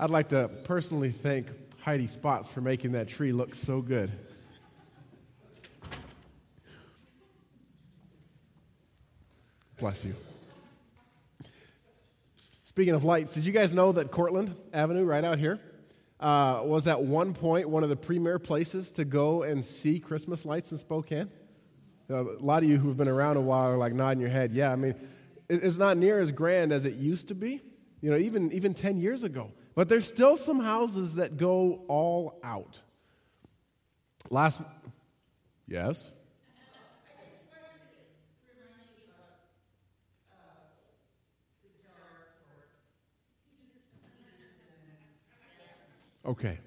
I'd like to personally thank Heidi Spots for making that tree look so good. Bless you. Speaking of lights, did you guys know that Cortland Avenue, right out here, uh, was at one point one of the premier places to go and see Christmas lights in Spokane? You know, a lot of you who've been around a while are like nodding your head. Yeah, I mean, it's not near as grand as it used to be, you know, even, even 10 years ago. But there's still some houses that go all out. Last, yes? Okay,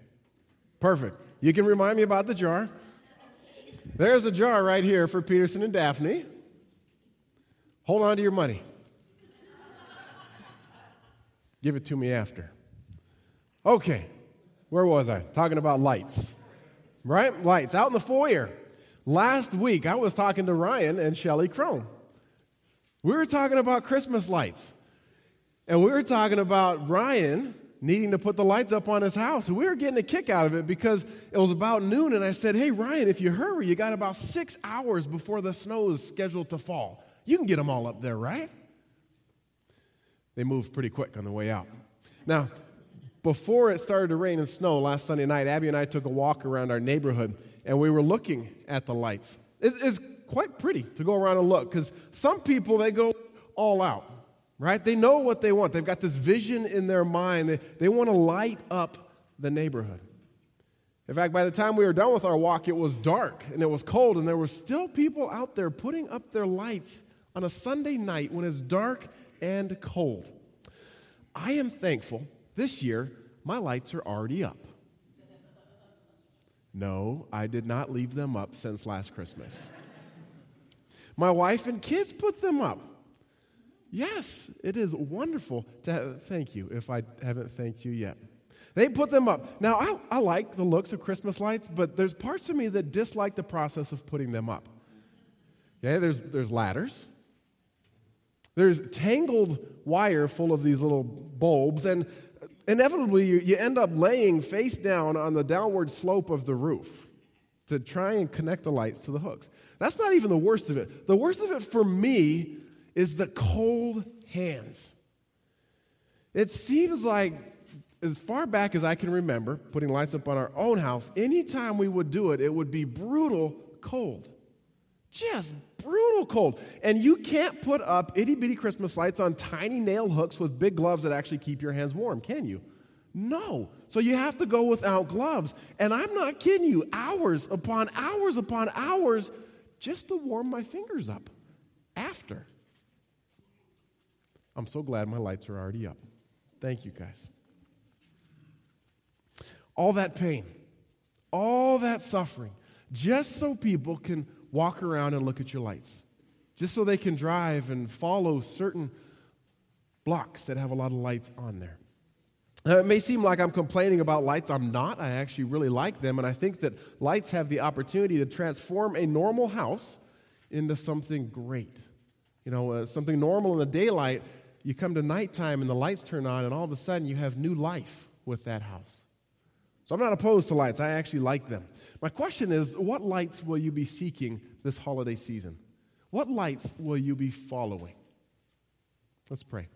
perfect. You can remind me about the jar. There's a jar right here for Peterson and Daphne. Hold on to your money. Give it to me after. Okay, where was I? Talking about lights, right? Lights out in the foyer. Last week, I was talking to Ryan and Shelly Crone. We were talking about Christmas lights. And we were talking about Ryan needing to put the lights up on his house. And we were getting a kick out of it because it was about noon. And I said, Hey, Ryan, if you hurry, you got about six hours before the snow is scheduled to fall. You can get them all up there, right? They moved pretty quick on the way out. Now, before it started to rain and snow last Sunday night, Abby and I took a walk around our neighborhood and we were looking at the lights. It's quite pretty to go around and look because some people, they go all out right? They know what they want. They've got this vision in their mind. They, they want to light up the neighborhood. In fact, by the time we were done with our walk, it was dark and it was cold, and there were still people out there putting up their lights on a Sunday night when it's dark and cold. I am thankful this year my lights are already up. No, I did not leave them up since last Christmas. My wife and kids put them up. Yes, it is wonderful to have, thank you if I haven't thanked you yet. They put them up. Now, I, I like the looks of Christmas lights, but there's parts of me that dislike the process of putting them up. Okay, there's, there's ladders. There's tangled wire full of these little bulbs, and inevitably you, you end up laying face down on the downward slope of the roof to try and connect the lights to the hooks. That's not even the worst of it. The worst of it for me is the cold hands. It seems like, as far back as I can remember, putting lights up on our own house, anytime we would do it, it would be brutal cold. Just brutal cold. And you can't put up itty bitty Christmas lights on tiny nail hooks with big gloves that actually keep your hands warm, can you? No. So you have to go without gloves. And I'm not kidding you, hours upon hours upon hours just to warm my fingers up after. I'm so glad my lights are already up. Thank you, guys. All that pain, all that suffering, just so people can walk around and look at your lights, just so they can drive and follow certain blocks that have a lot of lights on there. Now, it may seem like I'm complaining about lights. I'm not. I actually really like them. And I think that lights have the opportunity to transform a normal house into something great. You know, uh, something normal in the daylight you come to nighttime and the lights turn on, and all of a sudden you have new life with that house. So I'm not opposed to lights, I actually like them. My question is what lights will you be seeking this holiday season? What lights will you be following? Let's pray.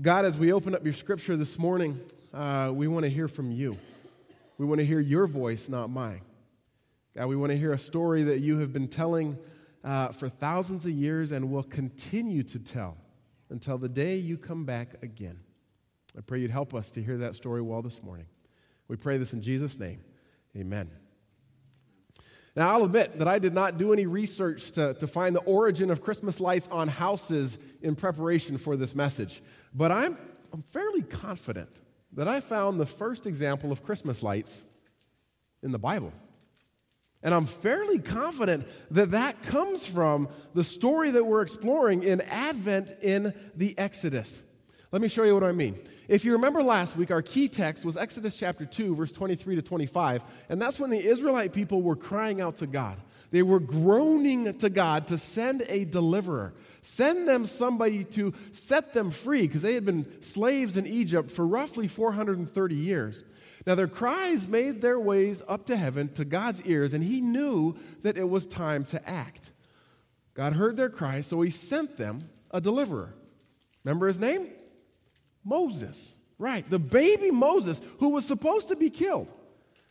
God, as we open up your scripture this morning, uh, we want to hear from you. We want to hear your voice, not mine. God, we want to hear a story that you have been telling uh, for thousands of years and will continue to tell until the day you come back again. I pray you'd help us to hear that story well this morning. We pray this in Jesus' name. Amen. Now, I'll admit that I did not do any research to, to find the origin of Christmas lights on houses in preparation for this message, but I'm, I'm fairly confident that I found the first example of Christmas lights in the Bible. And I'm fairly confident that that comes from the story that we're exploring in Advent in the Exodus. Let me show you what I mean. If you remember last week, our key text was Exodus chapter 2, verse 23 to 25, and that's when the Israelite people were crying out to God. They were groaning to God to send a deliverer, send them somebody to set them free, because they had been slaves in Egypt for roughly 430 years. Now, their cries made their ways up to heaven to God's ears, and he knew that it was time to act. God heard their cries, so he sent them a deliverer. Remember his name? Moses. Right, the baby Moses, who was supposed to be killed.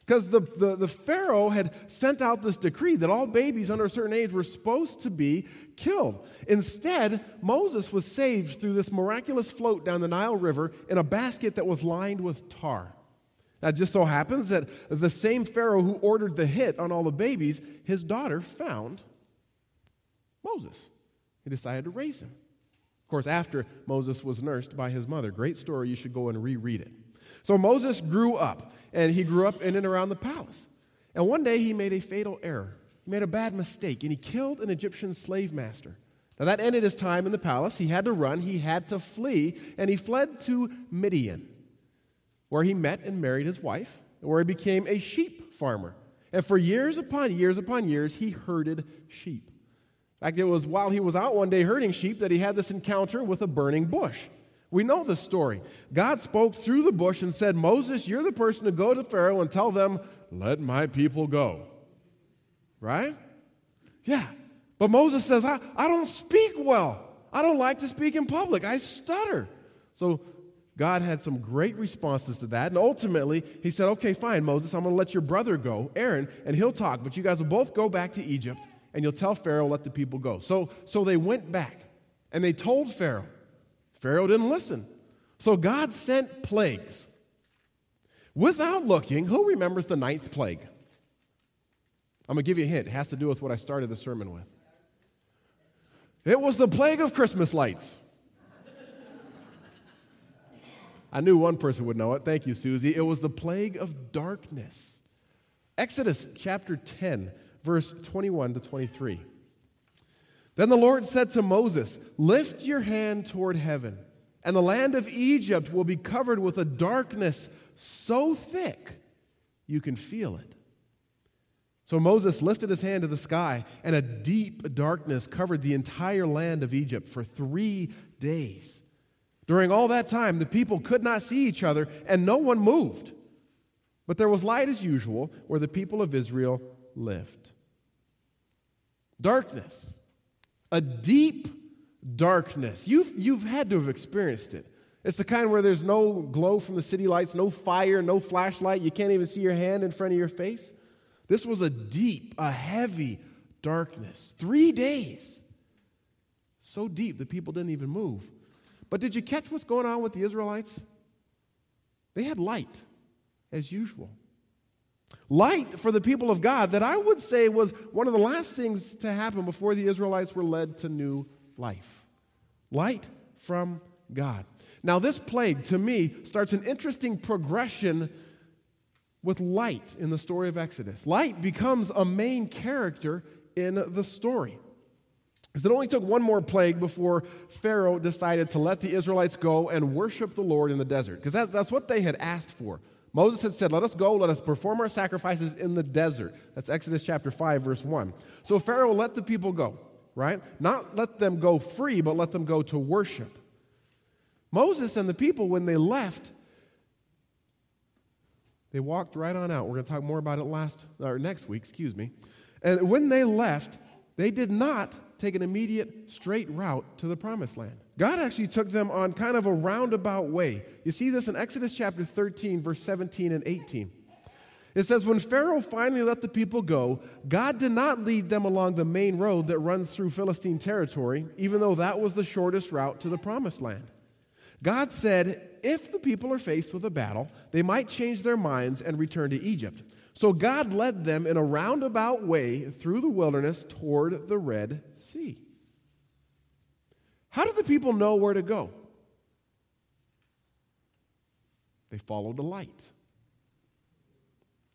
Because the, the, the, Pharaoh had sent out this decree that all babies under a certain age were supposed to be killed. Instead, Moses was saved through this miraculous float down the Nile River in a basket that was lined with tar. Now, just so happens that the same Pharaoh who ordered the hit on all the babies, his daughter found Moses. He decided to raise him. Course, after Moses was nursed by his mother. Great story. You should go and reread it. So Moses grew up, and he grew up in and around the palace. And one day he made a fatal error. He made a bad mistake, and he killed an Egyptian slave master. Now, that ended his time in the palace. He had to run, he had to flee, and he fled to Midian where he met and married his wife, where he became a sheep farmer. And for years upon years upon years, he herded sheep. In fact, it was while he was out one day herding sheep that he had this encounter with a burning bush. We know the story. God spoke through the bush and said, Moses, you're the person to go to Pharaoh and tell them, let my people go. Right? Yeah. But Moses says, I, I don't speak well. I don't like to speak in public. I stutter. So God had some great responses to that. And ultimately, he said, Okay, fine, Moses, I'm going to let your brother go, Aaron, and he'll talk, but you guys will both go back to Egypt and you'll tell Pharaoh, let the people go. So, so they went back and they told Pharaoh. Pharaoh didn't listen. So God sent plagues. Without looking, who remembers the ninth plague? I'm going to give you a hint. It has to do with what I started the sermon with. It was the plague of Christmas lights. I knew one person would know it. Thank you, Susie. It was the plague of darkness. Exodus chapter 10, verse 21 to 23. Then the Lord said to Moses, Lift your hand toward heaven, and the land of Egypt will be covered with a darkness so thick you can feel it. So Moses lifted his hand to the sky, and a deep darkness covered the entire land of Egypt for three days. During all that time, the people could not see each other, and no one moved. But there was light as usual where the people of Israel lived. Darkness, a deep darkness. You've, you've had to have experienced it. It's the kind where there's no glow from the city lights, no fire, no flashlight. You can't even see your hand in front of your face. This was a deep, a heavy darkness. Three days. So deep that people didn't even move. But did you catch what's going on with the Israelites? They had light, as usual. Light for the people of God that I would say was one of the last things to happen before the Israelites were led to new life. Light from God. Now, this plague, to me, starts an interesting progression with light in the story of Exodus. Light becomes a main character in the story. Because it only took one more plague before Pharaoh decided to let the Israelites go and worship the Lord in the desert. Because that's, that's what they had asked for. Moses had said, Let us go, let us perform our sacrifices in the desert. That's Exodus chapter 5, verse 1. So Pharaoh let the people go, right? Not let them go free, but let them go to worship. Moses and the people, when they left, they walked right on out. We're going to talk more about it last or next week, excuse me. And when they left, they did not take an immediate straight route to the promised land. God actually took them on kind of a roundabout way. You see this in Exodus chapter 13, verse 17 and 18. It says, When Pharaoh finally let the people go, God did not lead them along the main road that runs through Philistine territory, even though that was the shortest route to the promised land. God said, if the people are faced with a battle, they might change their minds and return to Egypt. So God led them in a roundabout way through the wilderness toward the Red Sea. How did the people know where to go? They followed the light.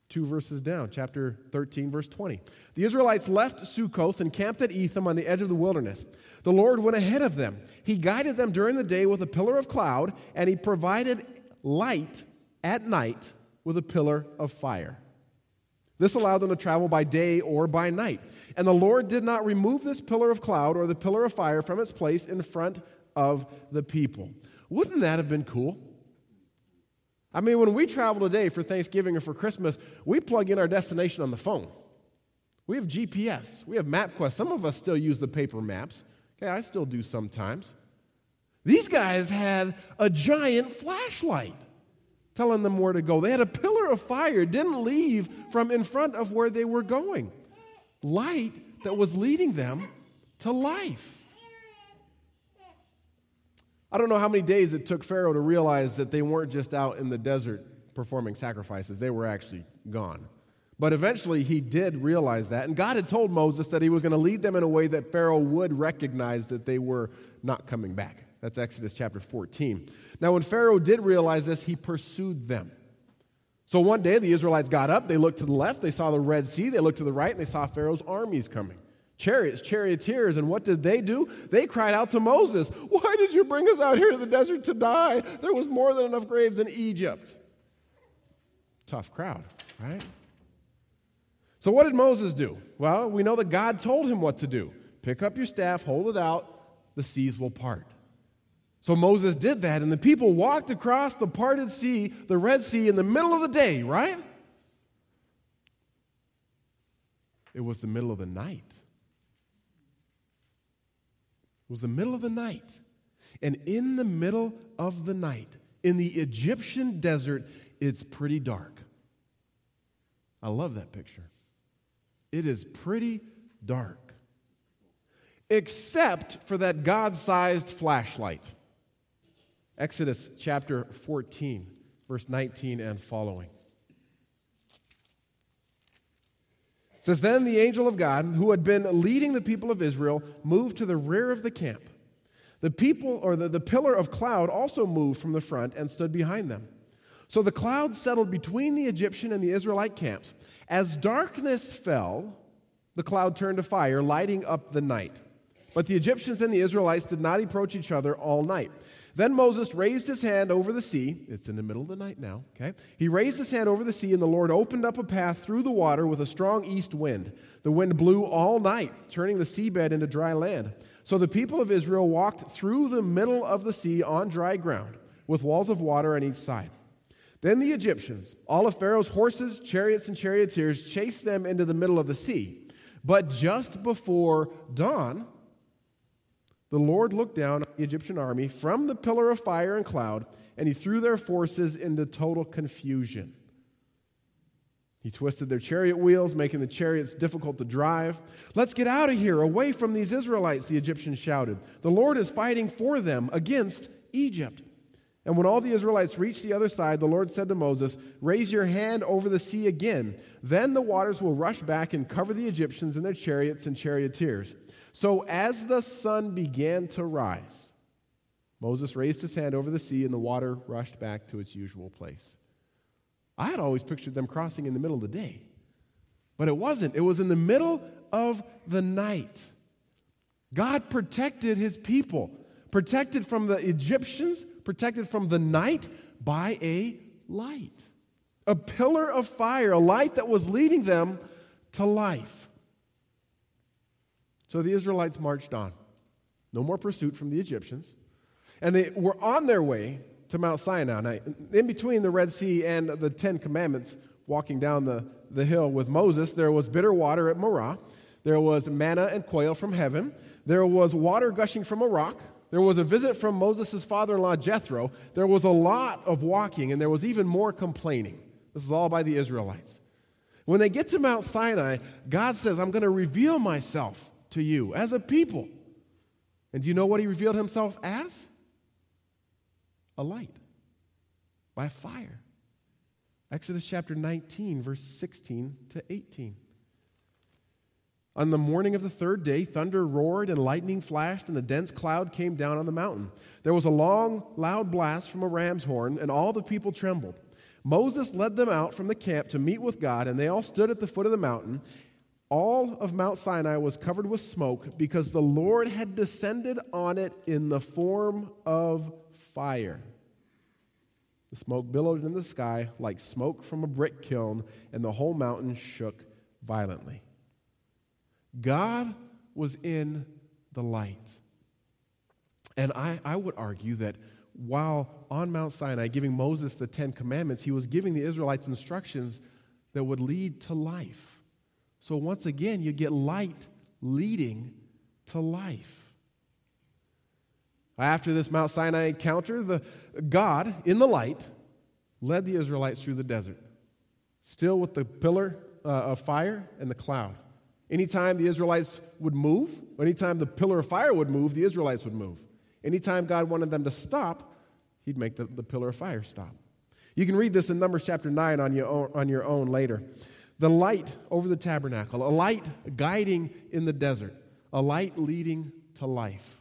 Two verses down, chapter 13, verse 20. The Israelites left Sukkoth and camped at Etham on the edge of the wilderness. The Lord went ahead of them. He guided them during the day with a pillar of cloud, and He provided light at night with a pillar of fire. This allowed them to travel by day or by night. And the Lord did not remove this pillar of cloud or the pillar of fire from its place in front of the people. Wouldn't that have been cool? I mean, when we travel today for Thanksgiving or for Christmas, we plug in our destination on the phone. We have GPS, we have MapQuest. Some of us still use the paper maps. Okay, I still do sometimes. These guys had a giant flashlight telling them where to go. They had a pillar of fire, didn't leave from in front of where they were going. Light that was leading them to life. I don't know how many days it took Pharaoh to realize that they weren't just out in the desert performing sacrifices, they were actually gone. But eventually he did realize that. And God had told Moses that he was going to lead them in a way that Pharaoh would recognize that they were not coming back. That's Exodus chapter 14. Now, when Pharaoh did realize this, he pursued them. So one day the Israelites got up, they looked to the left, they saw the Red Sea, they looked to the right, and they saw Pharaoh's armies coming. Chariots, charioteers, and what did they do? They cried out to Moses, Why did you bring us out here to the desert to die? There was more than enough graves in Egypt. Tough crowd, right? So, what did Moses do? Well, we know that God told him what to do pick up your staff, hold it out, the seas will part. So Moses did that, and the people walked across the parted sea, the Red Sea, in the middle of the day, right? It was the middle of the night. It was the middle of the night. And in the middle of the night, in the Egyptian desert, it's pretty dark. I love that picture. It is pretty dark, except for that God sized flashlight. Exodus chapter 14, verse 19 and following. It says, Then the angel of God, who had been leading the people of Israel, moved to the rear of the camp. The people, or the, the pillar of cloud, also moved from the front and stood behind them. So the cloud settled between the Egyptian and the Israelite camps. As darkness fell, the cloud turned to fire, lighting up the night. But the Egyptians and the Israelites did not approach each other all night. Then Moses raised his hand over the sea. It's in the middle of the night now, okay? He raised his hand over the sea, and the Lord opened up a path through the water with a strong east wind. The wind blew all night, turning the seabed into dry land. So the people of Israel walked through the middle of the sea on dry ground, with walls of water on each side. Then the Egyptians, all of Pharaoh's horses, chariots, and charioteers, chased them into the middle of the sea. But just before dawn, the Lord looked down on the Egyptian army from the pillar of fire and cloud, and he threw their forces into total confusion. He twisted their chariot wheels, making the chariots difficult to drive. Let's get out of here, away from these Israelites, the Egyptians shouted. The Lord is fighting for them against Egypt. And when all the Israelites reached the other side, the Lord said to Moses, Raise your hand over the sea again. Then the waters will rush back and cover the Egyptians and their chariots and charioteers. So as the sun began to rise, Moses raised his hand over the sea, and the water rushed back to its usual place. I had always pictured them crossing in the middle of the day, but it wasn't. It was in the middle of the night. God protected his people, protected from the Egyptians, protected from the night by a light, a pillar of fire, a light that was leading them to life. So the Israelites marched on. No more pursuit from the Egyptians. And they were on their way to Mount Sinai. Now, in between the Red Sea and the Ten Commandments, walking down the, the hill with Moses, there was bitter water at Marah. There was manna and quail from heaven. There was water gushing from a rock. There was a visit from Moses' father in law, Jethro. There was a lot of walking, and there was even more complaining. This is all by the Israelites. When they get to Mount Sinai, God says, I'm going to reveal myself to you as a people. And do you know what he revealed himself as? A light by fire. Exodus chapter 19, verse 16 to 18. On the morning of the third day, thunder roared and lightning flashed, and a dense cloud came down on the mountain. There was a long, loud blast from a ram's horn, and all the people trembled. Moses led them out from the camp to meet with God, and they all stood at the foot of the mountain. All of Mount Sinai was covered with smoke because the Lord had descended on it in the form of fire. The smoke billowed in the sky like smoke from a brick kiln, and the whole mountain shook violently. God was in the light. And I, I would argue that while on Mount Sinai giving Moses the Ten Commandments, he was giving the Israelites instructions that would lead to life. So once again, you get light leading to life. After this Mount Sinai encounter, the God in the light led the Israelites through the desert, still with the pillar uh, of fire and the cloud. Anytime the Israelites would move, anytime the pillar of fire would move, the Israelites would move. Anytime God wanted them to stop, He'd make the, the pillar of fire stop. You can read this in Numbers chapter 9 on your, own, on your own later. The light over the tabernacle, a light guiding in the desert, a light leading to life.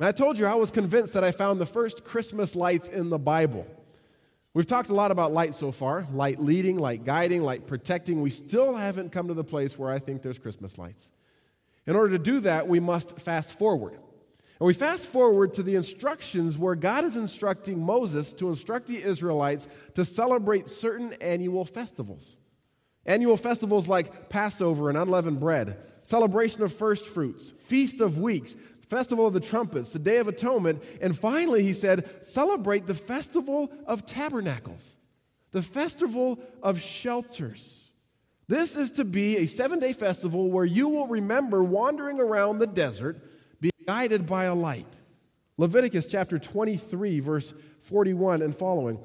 I told you I was convinced that I found the first Christmas lights in the Bible. We've talked a lot about light so far light leading, light guiding, light protecting. We still haven't come to the place where I think there's Christmas lights. In order to do that, we must fast forward. And we fast forward to the instructions where God is instructing Moses to instruct the Israelites to celebrate certain annual festivals. Annual festivals like Passover and unleavened bread, celebration of first fruits, feast of weeks, festival of the trumpets, the Day of Atonement, and finally, he said, celebrate the festival of tabernacles, the festival of shelters. This is to be a seven day festival where you will remember wandering around the desert being guided by a light. Leviticus chapter 23, verse 41 and following.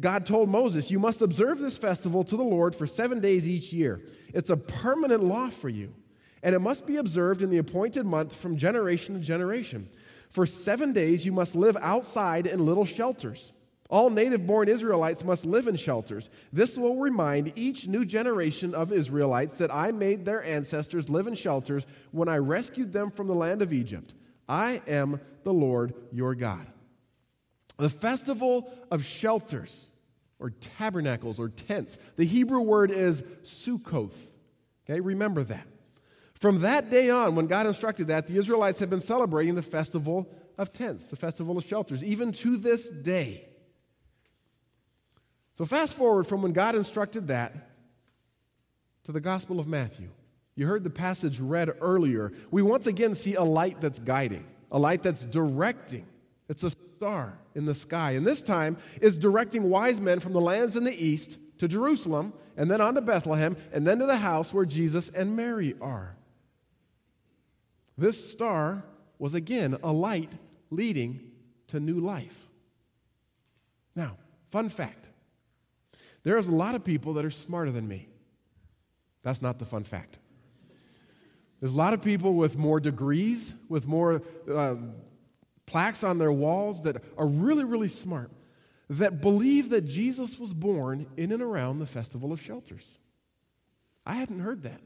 God told Moses, You must observe this festival to the Lord for seven days each year. It's a permanent law for you, and it must be observed in the appointed month from generation to generation. For seven days you must live outside in little shelters. All native born Israelites must live in shelters. This will remind each new generation of Israelites that I made their ancestors live in shelters when I rescued them from the land of Egypt. I am the Lord your God. The festival of shelters, or tabernacles, or tents. The Hebrew word is Sukkoth. Okay, remember that. From that day on, when God instructed that, the Israelites have been celebrating the festival of tents, the festival of shelters, even to this day. So, fast forward from when God instructed that to the Gospel of Matthew. You heard the passage read earlier. We once again see a light that's guiding, a light that's directing. It's a star in the sky. And this time, it's directing wise men from the lands in the east to Jerusalem, and then on to Bethlehem, and then to the house where Jesus and Mary are. This star was again a light leading to new life. Now, fun fact there's a lot of people that are smarter than me. That's not the fun fact. There's a lot of people with more degrees, with more uh, plaques on their walls that are really, really smart, that believe that Jesus was born in and around the Festival of Shelters. I hadn't heard that.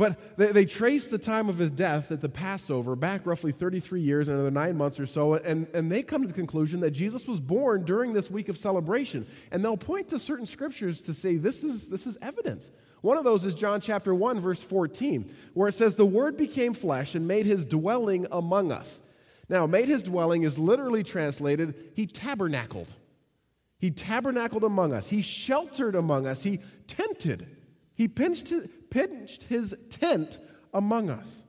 But they, they trace the time of his death at the Passover back roughly 33 years, another nine months or so, and, and they come to the conclusion that Jesus was born during this week of celebration. And they'll point to certain scriptures to say this is, this is evidence. One of those is John chapter 1, verse 14, where it says, The Word became flesh and made his dwelling among us. Now, made his dwelling is literally translated, he tabernacled. He tabernacled among us. He sheltered among us. He tented. He pinched, pitched his tent among us.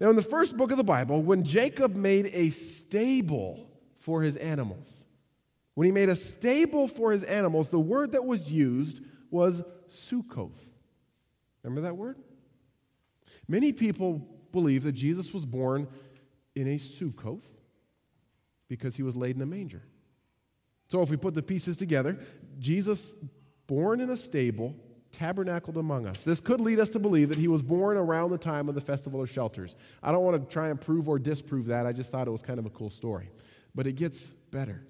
Now, in the first book of the Bible, when Jacob made a stable for his animals, when he made a stable for his animals, the word that was used was Sukkoth. Remember that word? Many people believe that Jesus was born in a Sukkoth because he was laid in a manger. So if we put the pieces together, Jesus born in a stable tabernacled among us. This could lead us to believe that he was born around the time of the Festival of Shelters. I don't want to try and prove or disprove that. I just thought it was kind of a cool story. But it gets better.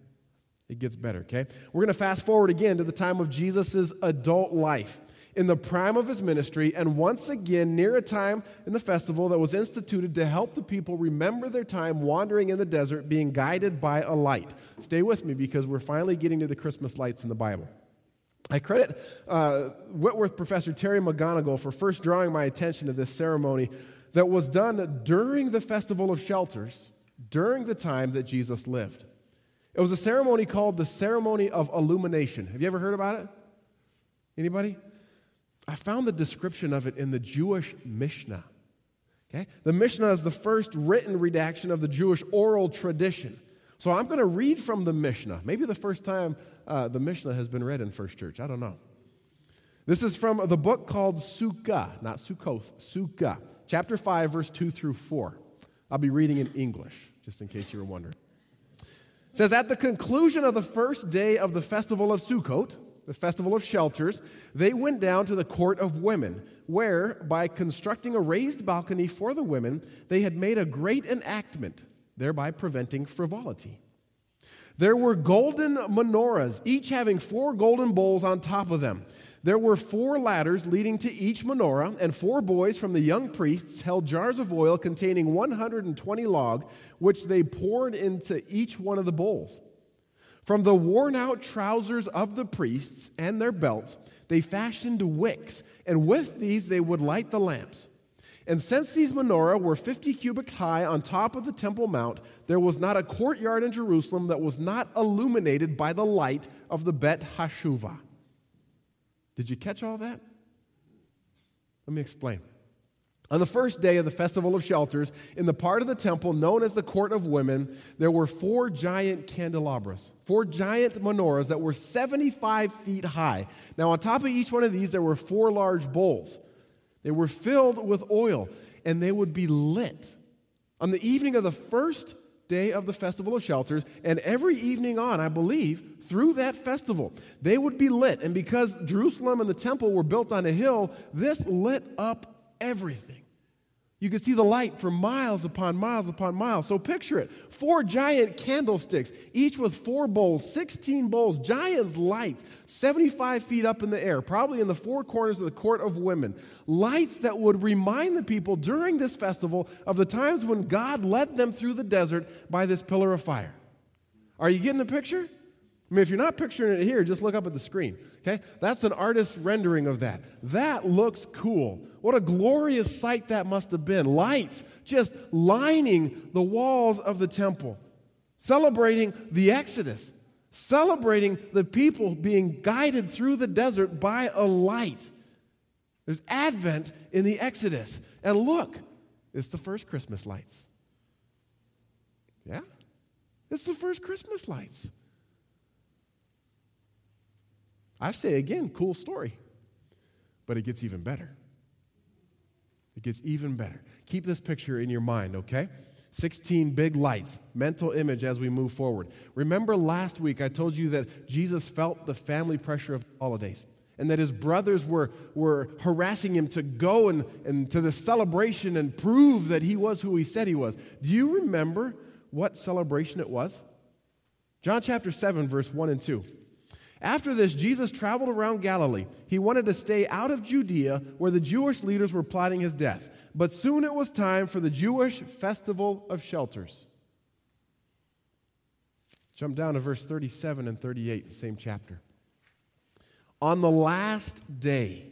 It gets better, okay? We're going to fast forward again to the time of Jesus' adult life, in the prime of his ministry, and once again near a time in the festival that was instituted to help the people remember their time wandering in the desert, being guided by a light. Stay with me because we're finally getting to the Christmas lights in the Bible. I credit uh, Whitworth professor Terry McGonigal for first drawing my attention to this ceremony that was done during the Festival of Shelters, during the time that Jesus lived. It was a ceremony called the ceremony of illumination. Have you ever heard about it? Anybody? I found the description of it in the Jewish Mishnah. Okay? The Mishnah is the first written redaction of the Jewish oral tradition. So I'm going to read from the Mishnah. Maybe the first time uh, the Mishnah has been read in First Church. I don't know. This is from the book called Sukkah, not Sukkoth, Sukkah, chapter 5, verse 2 through 4. I'll be reading in English, just in case you were wondering. It says, At the conclusion of the first day of the festival of Sukkot, the festival of shelters, they went down to the court of women, where, by constructing a raised balcony for the women, they had made a great enactment, thereby preventing frivolity. There were golden menorahs, each having four golden bowls on top of them. There were four ladders leading to each menorah, and four boys from the young priests held jars of oil containing 120 log, which they poured into each one of the bowls. From the worn out trousers of the priests and their belts, they fashioned wicks, and with these they would light the lamps. And since these menorah were 50 cubits high on top of the Temple Mount, there was not a courtyard in Jerusalem that was not illuminated by the light of the Bet Hashuvah. Did you catch all that? Let me explain. On the first day of the Festival of Shelters, in the part of the temple known as the Court of Women, there were four giant candelabras, four giant menorahs that were 75 feet high. Now, on top of each one of these, there were four large bowls. They were filled with oil, and they would be lit. On the evening of the first day of the Festival of Shelters, and every evening on, I believe, through that festival, they would be lit. And because Jerusalem and the temple were built on a hill, this lit up everything. You could see the light for miles upon miles upon miles. So picture it four giant candlesticks, each with four bowls, 16 bowls, giant lights, 75 feet up in the air, probably in the four corners of the court of women. Lights that would remind the people during this festival of the times when God led them through the desert by this pillar of fire. Are you getting the picture? I mean, if you're not picturing it here, just look up at the screen. Okay? That's an artist's rendering of that. That looks cool. What a glorious sight that must have been. Lights just lining the walls of the temple, celebrating the Exodus, celebrating the people being guided through the desert by a light. There's Advent in the Exodus. And look, it's the first Christmas lights. Yeah? It's the first Christmas lights. I say again, cool story. But it gets even better. It gets even better. Keep this picture in your mind, okay? 16 big lights, mental image as we move forward. Remember last week I told you that Jesus felt the family pressure of holidays and that his brothers were, were harassing him to go and, and to the celebration and prove that he was who he said he was. Do you remember what celebration it was? John chapter 7, verse 1 and 2. After this, Jesus traveled around Galilee. He wanted to stay out of Judea, where the Jewish leaders were plotting his death. But soon it was time for the Jewish festival of shelters. Jump down to verse 37 and 38, same chapter. On the last day,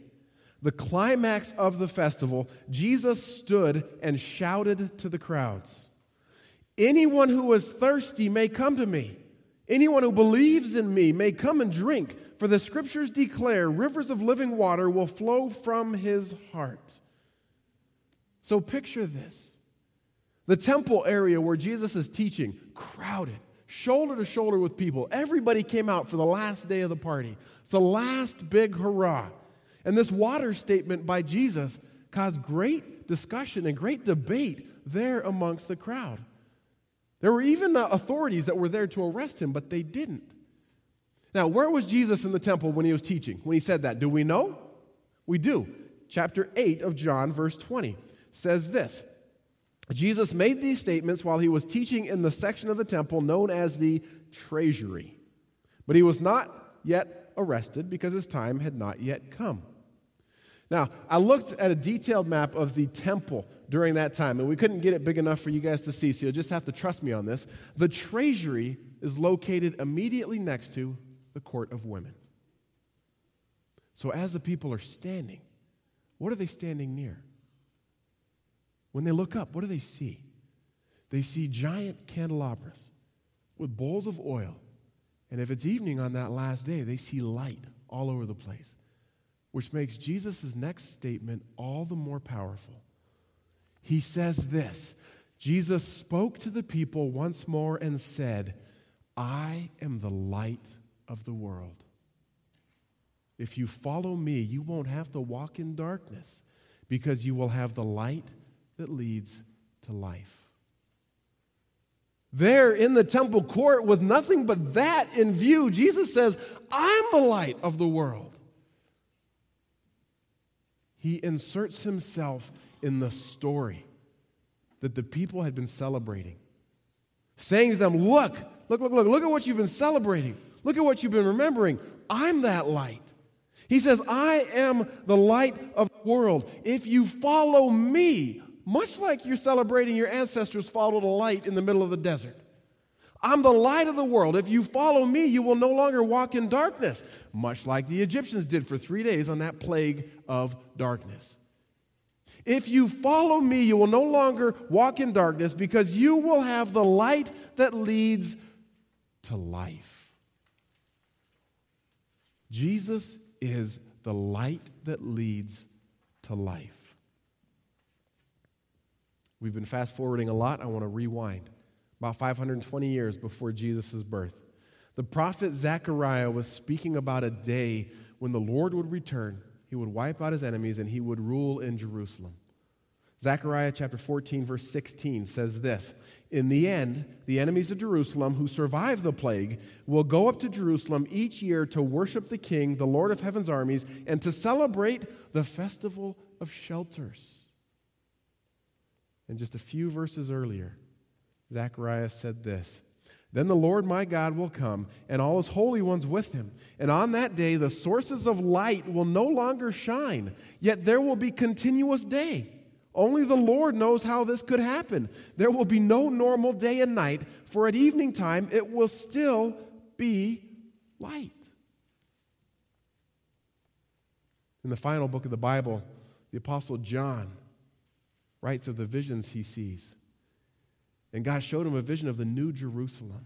the climax of the festival, Jesus stood and shouted to the crowds Anyone who is thirsty may come to me. Anyone who believes in me may come and drink, for the scriptures declare rivers of living water will flow from his heart. So picture this the temple area where Jesus is teaching, crowded, shoulder to shoulder with people. Everybody came out for the last day of the party. It's the last big hurrah. And this water statement by Jesus caused great discussion and great debate there amongst the crowd. There were even authorities that were there to arrest him, but they didn't. Now, where was Jesus in the temple when he was teaching, when he said that? Do we know? We do. Chapter 8 of John, verse 20, says this Jesus made these statements while he was teaching in the section of the temple known as the treasury. But he was not yet arrested because his time had not yet come. Now, I looked at a detailed map of the temple during that time, and we couldn't get it big enough for you guys to see, so you'll just have to trust me on this. The treasury is located immediately next to the court of women. So, as the people are standing, what are they standing near? When they look up, what do they see? They see giant candelabras with bowls of oil. And if it's evening on that last day, they see light all over the place, which makes Jesus' next statement all the more powerful. He says this Jesus spoke to the people once more and said, I am the light of the world. If you follow me, you won't have to walk in darkness because you will have the light that leads to life. There in the temple court, with nothing but that in view, Jesus says, I'm the light of the world. He inserts himself in the story that the people had been celebrating, saying to them, Look, look, look, look, look at what you've been celebrating. Look at what you've been remembering. I'm that light. He says, I am the light of the world. If you follow me, much like you're celebrating your ancestors followed a light in the middle of the desert. I'm the light of the world. If you follow me, you will no longer walk in darkness, much like the Egyptians did for three days on that plague of darkness. If you follow me, you will no longer walk in darkness because you will have the light that leads to life. Jesus is the light that leads to life. We've been fast forwarding a lot. I want to rewind about 520 years before Jesus' birth. The prophet Zechariah was speaking about a day when the Lord would return, he would wipe out his enemies, and he would rule in Jerusalem. Zechariah chapter 14, verse 16 says this In the end, the enemies of Jerusalem who survive the plague will go up to Jerusalem each year to worship the King, the Lord of heaven's armies, and to celebrate the festival of shelters. And just a few verses earlier, Zechariah said this Then the Lord my God will come, and all his holy ones with him. And on that day, the sources of light will no longer shine, yet there will be continuous day. Only the Lord knows how this could happen. There will be no normal day and night, for at evening time it will still be light. In the final book of the Bible, the Apostle John writes of the visions he sees. And God showed him a vision of the new Jerusalem.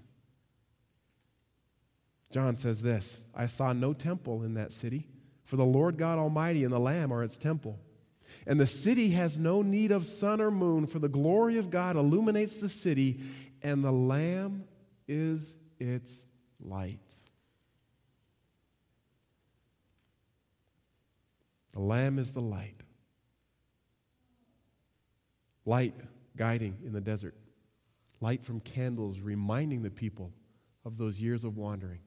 John says this I saw no temple in that city, for the Lord God Almighty and the Lamb are its temple. And the city has no need of sun or moon, for the glory of God illuminates the city, and the Lamb is its light. The Lamb is the light light guiding in the desert, light from candles reminding the people of those years of wandering,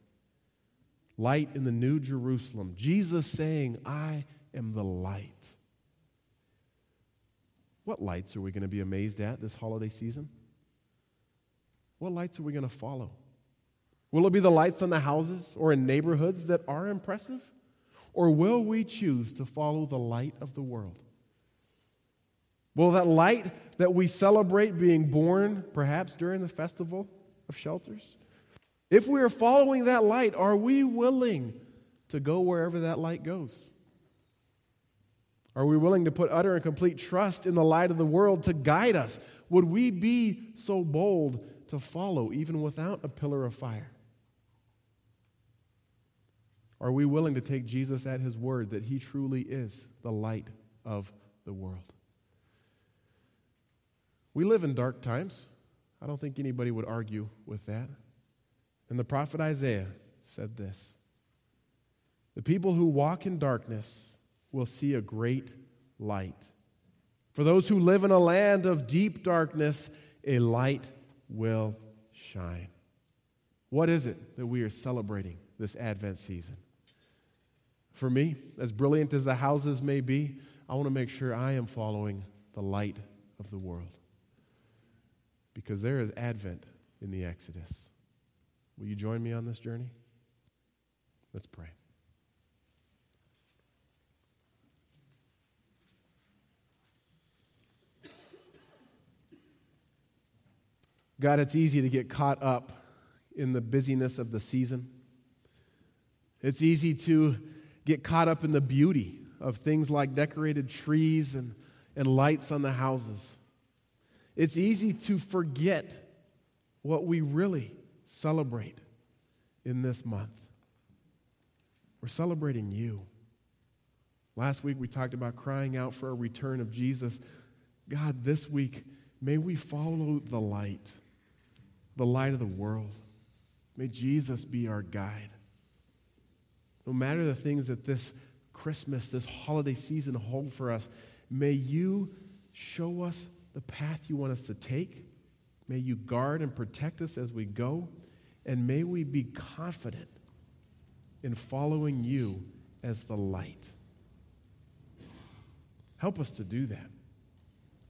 light in the New Jerusalem, Jesus saying, I am the light. What lights are we going to be amazed at this holiday season? What lights are we going to follow? Will it be the lights on the houses or in neighborhoods that are impressive? Or will we choose to follow the light of the world? Will that light that we celebrate being born perhaps during the festival of shelters? If we are following that light, are we willing to go wherever that light goes? Are we willing to put utter and complete trust in the light of the world to guide us? Would we be so bold to follow even without a pillar of fire? Are we willing to take Jesus at his word that he truly is the light of the world? We live in dark times. I don't think anybody would argue with that. And the prophet Isaiah said this The people who walk in darkness will see a great light. For those who live in a land of deep darkness, a light will shine. What is it that we are celebrating this Advent season? For me, as brilliant as the houses may be, I want to make sure I am following the light of the world because there is Advent in the Exodus. Will you join me on this journey? Let's pray. God, it's easy to get caught up in the busyness of the season. It's easy to get caught up in the beauty of things like decorated trees and, and lights on the houses. It's easy to forget what we really celebrate in this month. We're celebrating you. Last week we talked about crying out for a return of Jesus. God, this week, may we follow the light, the light of the world. May Jesus be our guide. No matter the things that this Christmas, this holiday season hold for us, may you show us the path you want us to take. May you guard and protect us as we go. And may we be confident in following you as the light. Help us to do that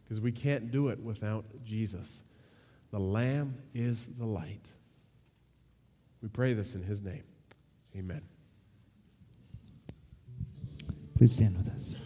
because we can't do it without Jesus. The Lamb is the light. We pray this in His name. Amen. Please stand with us.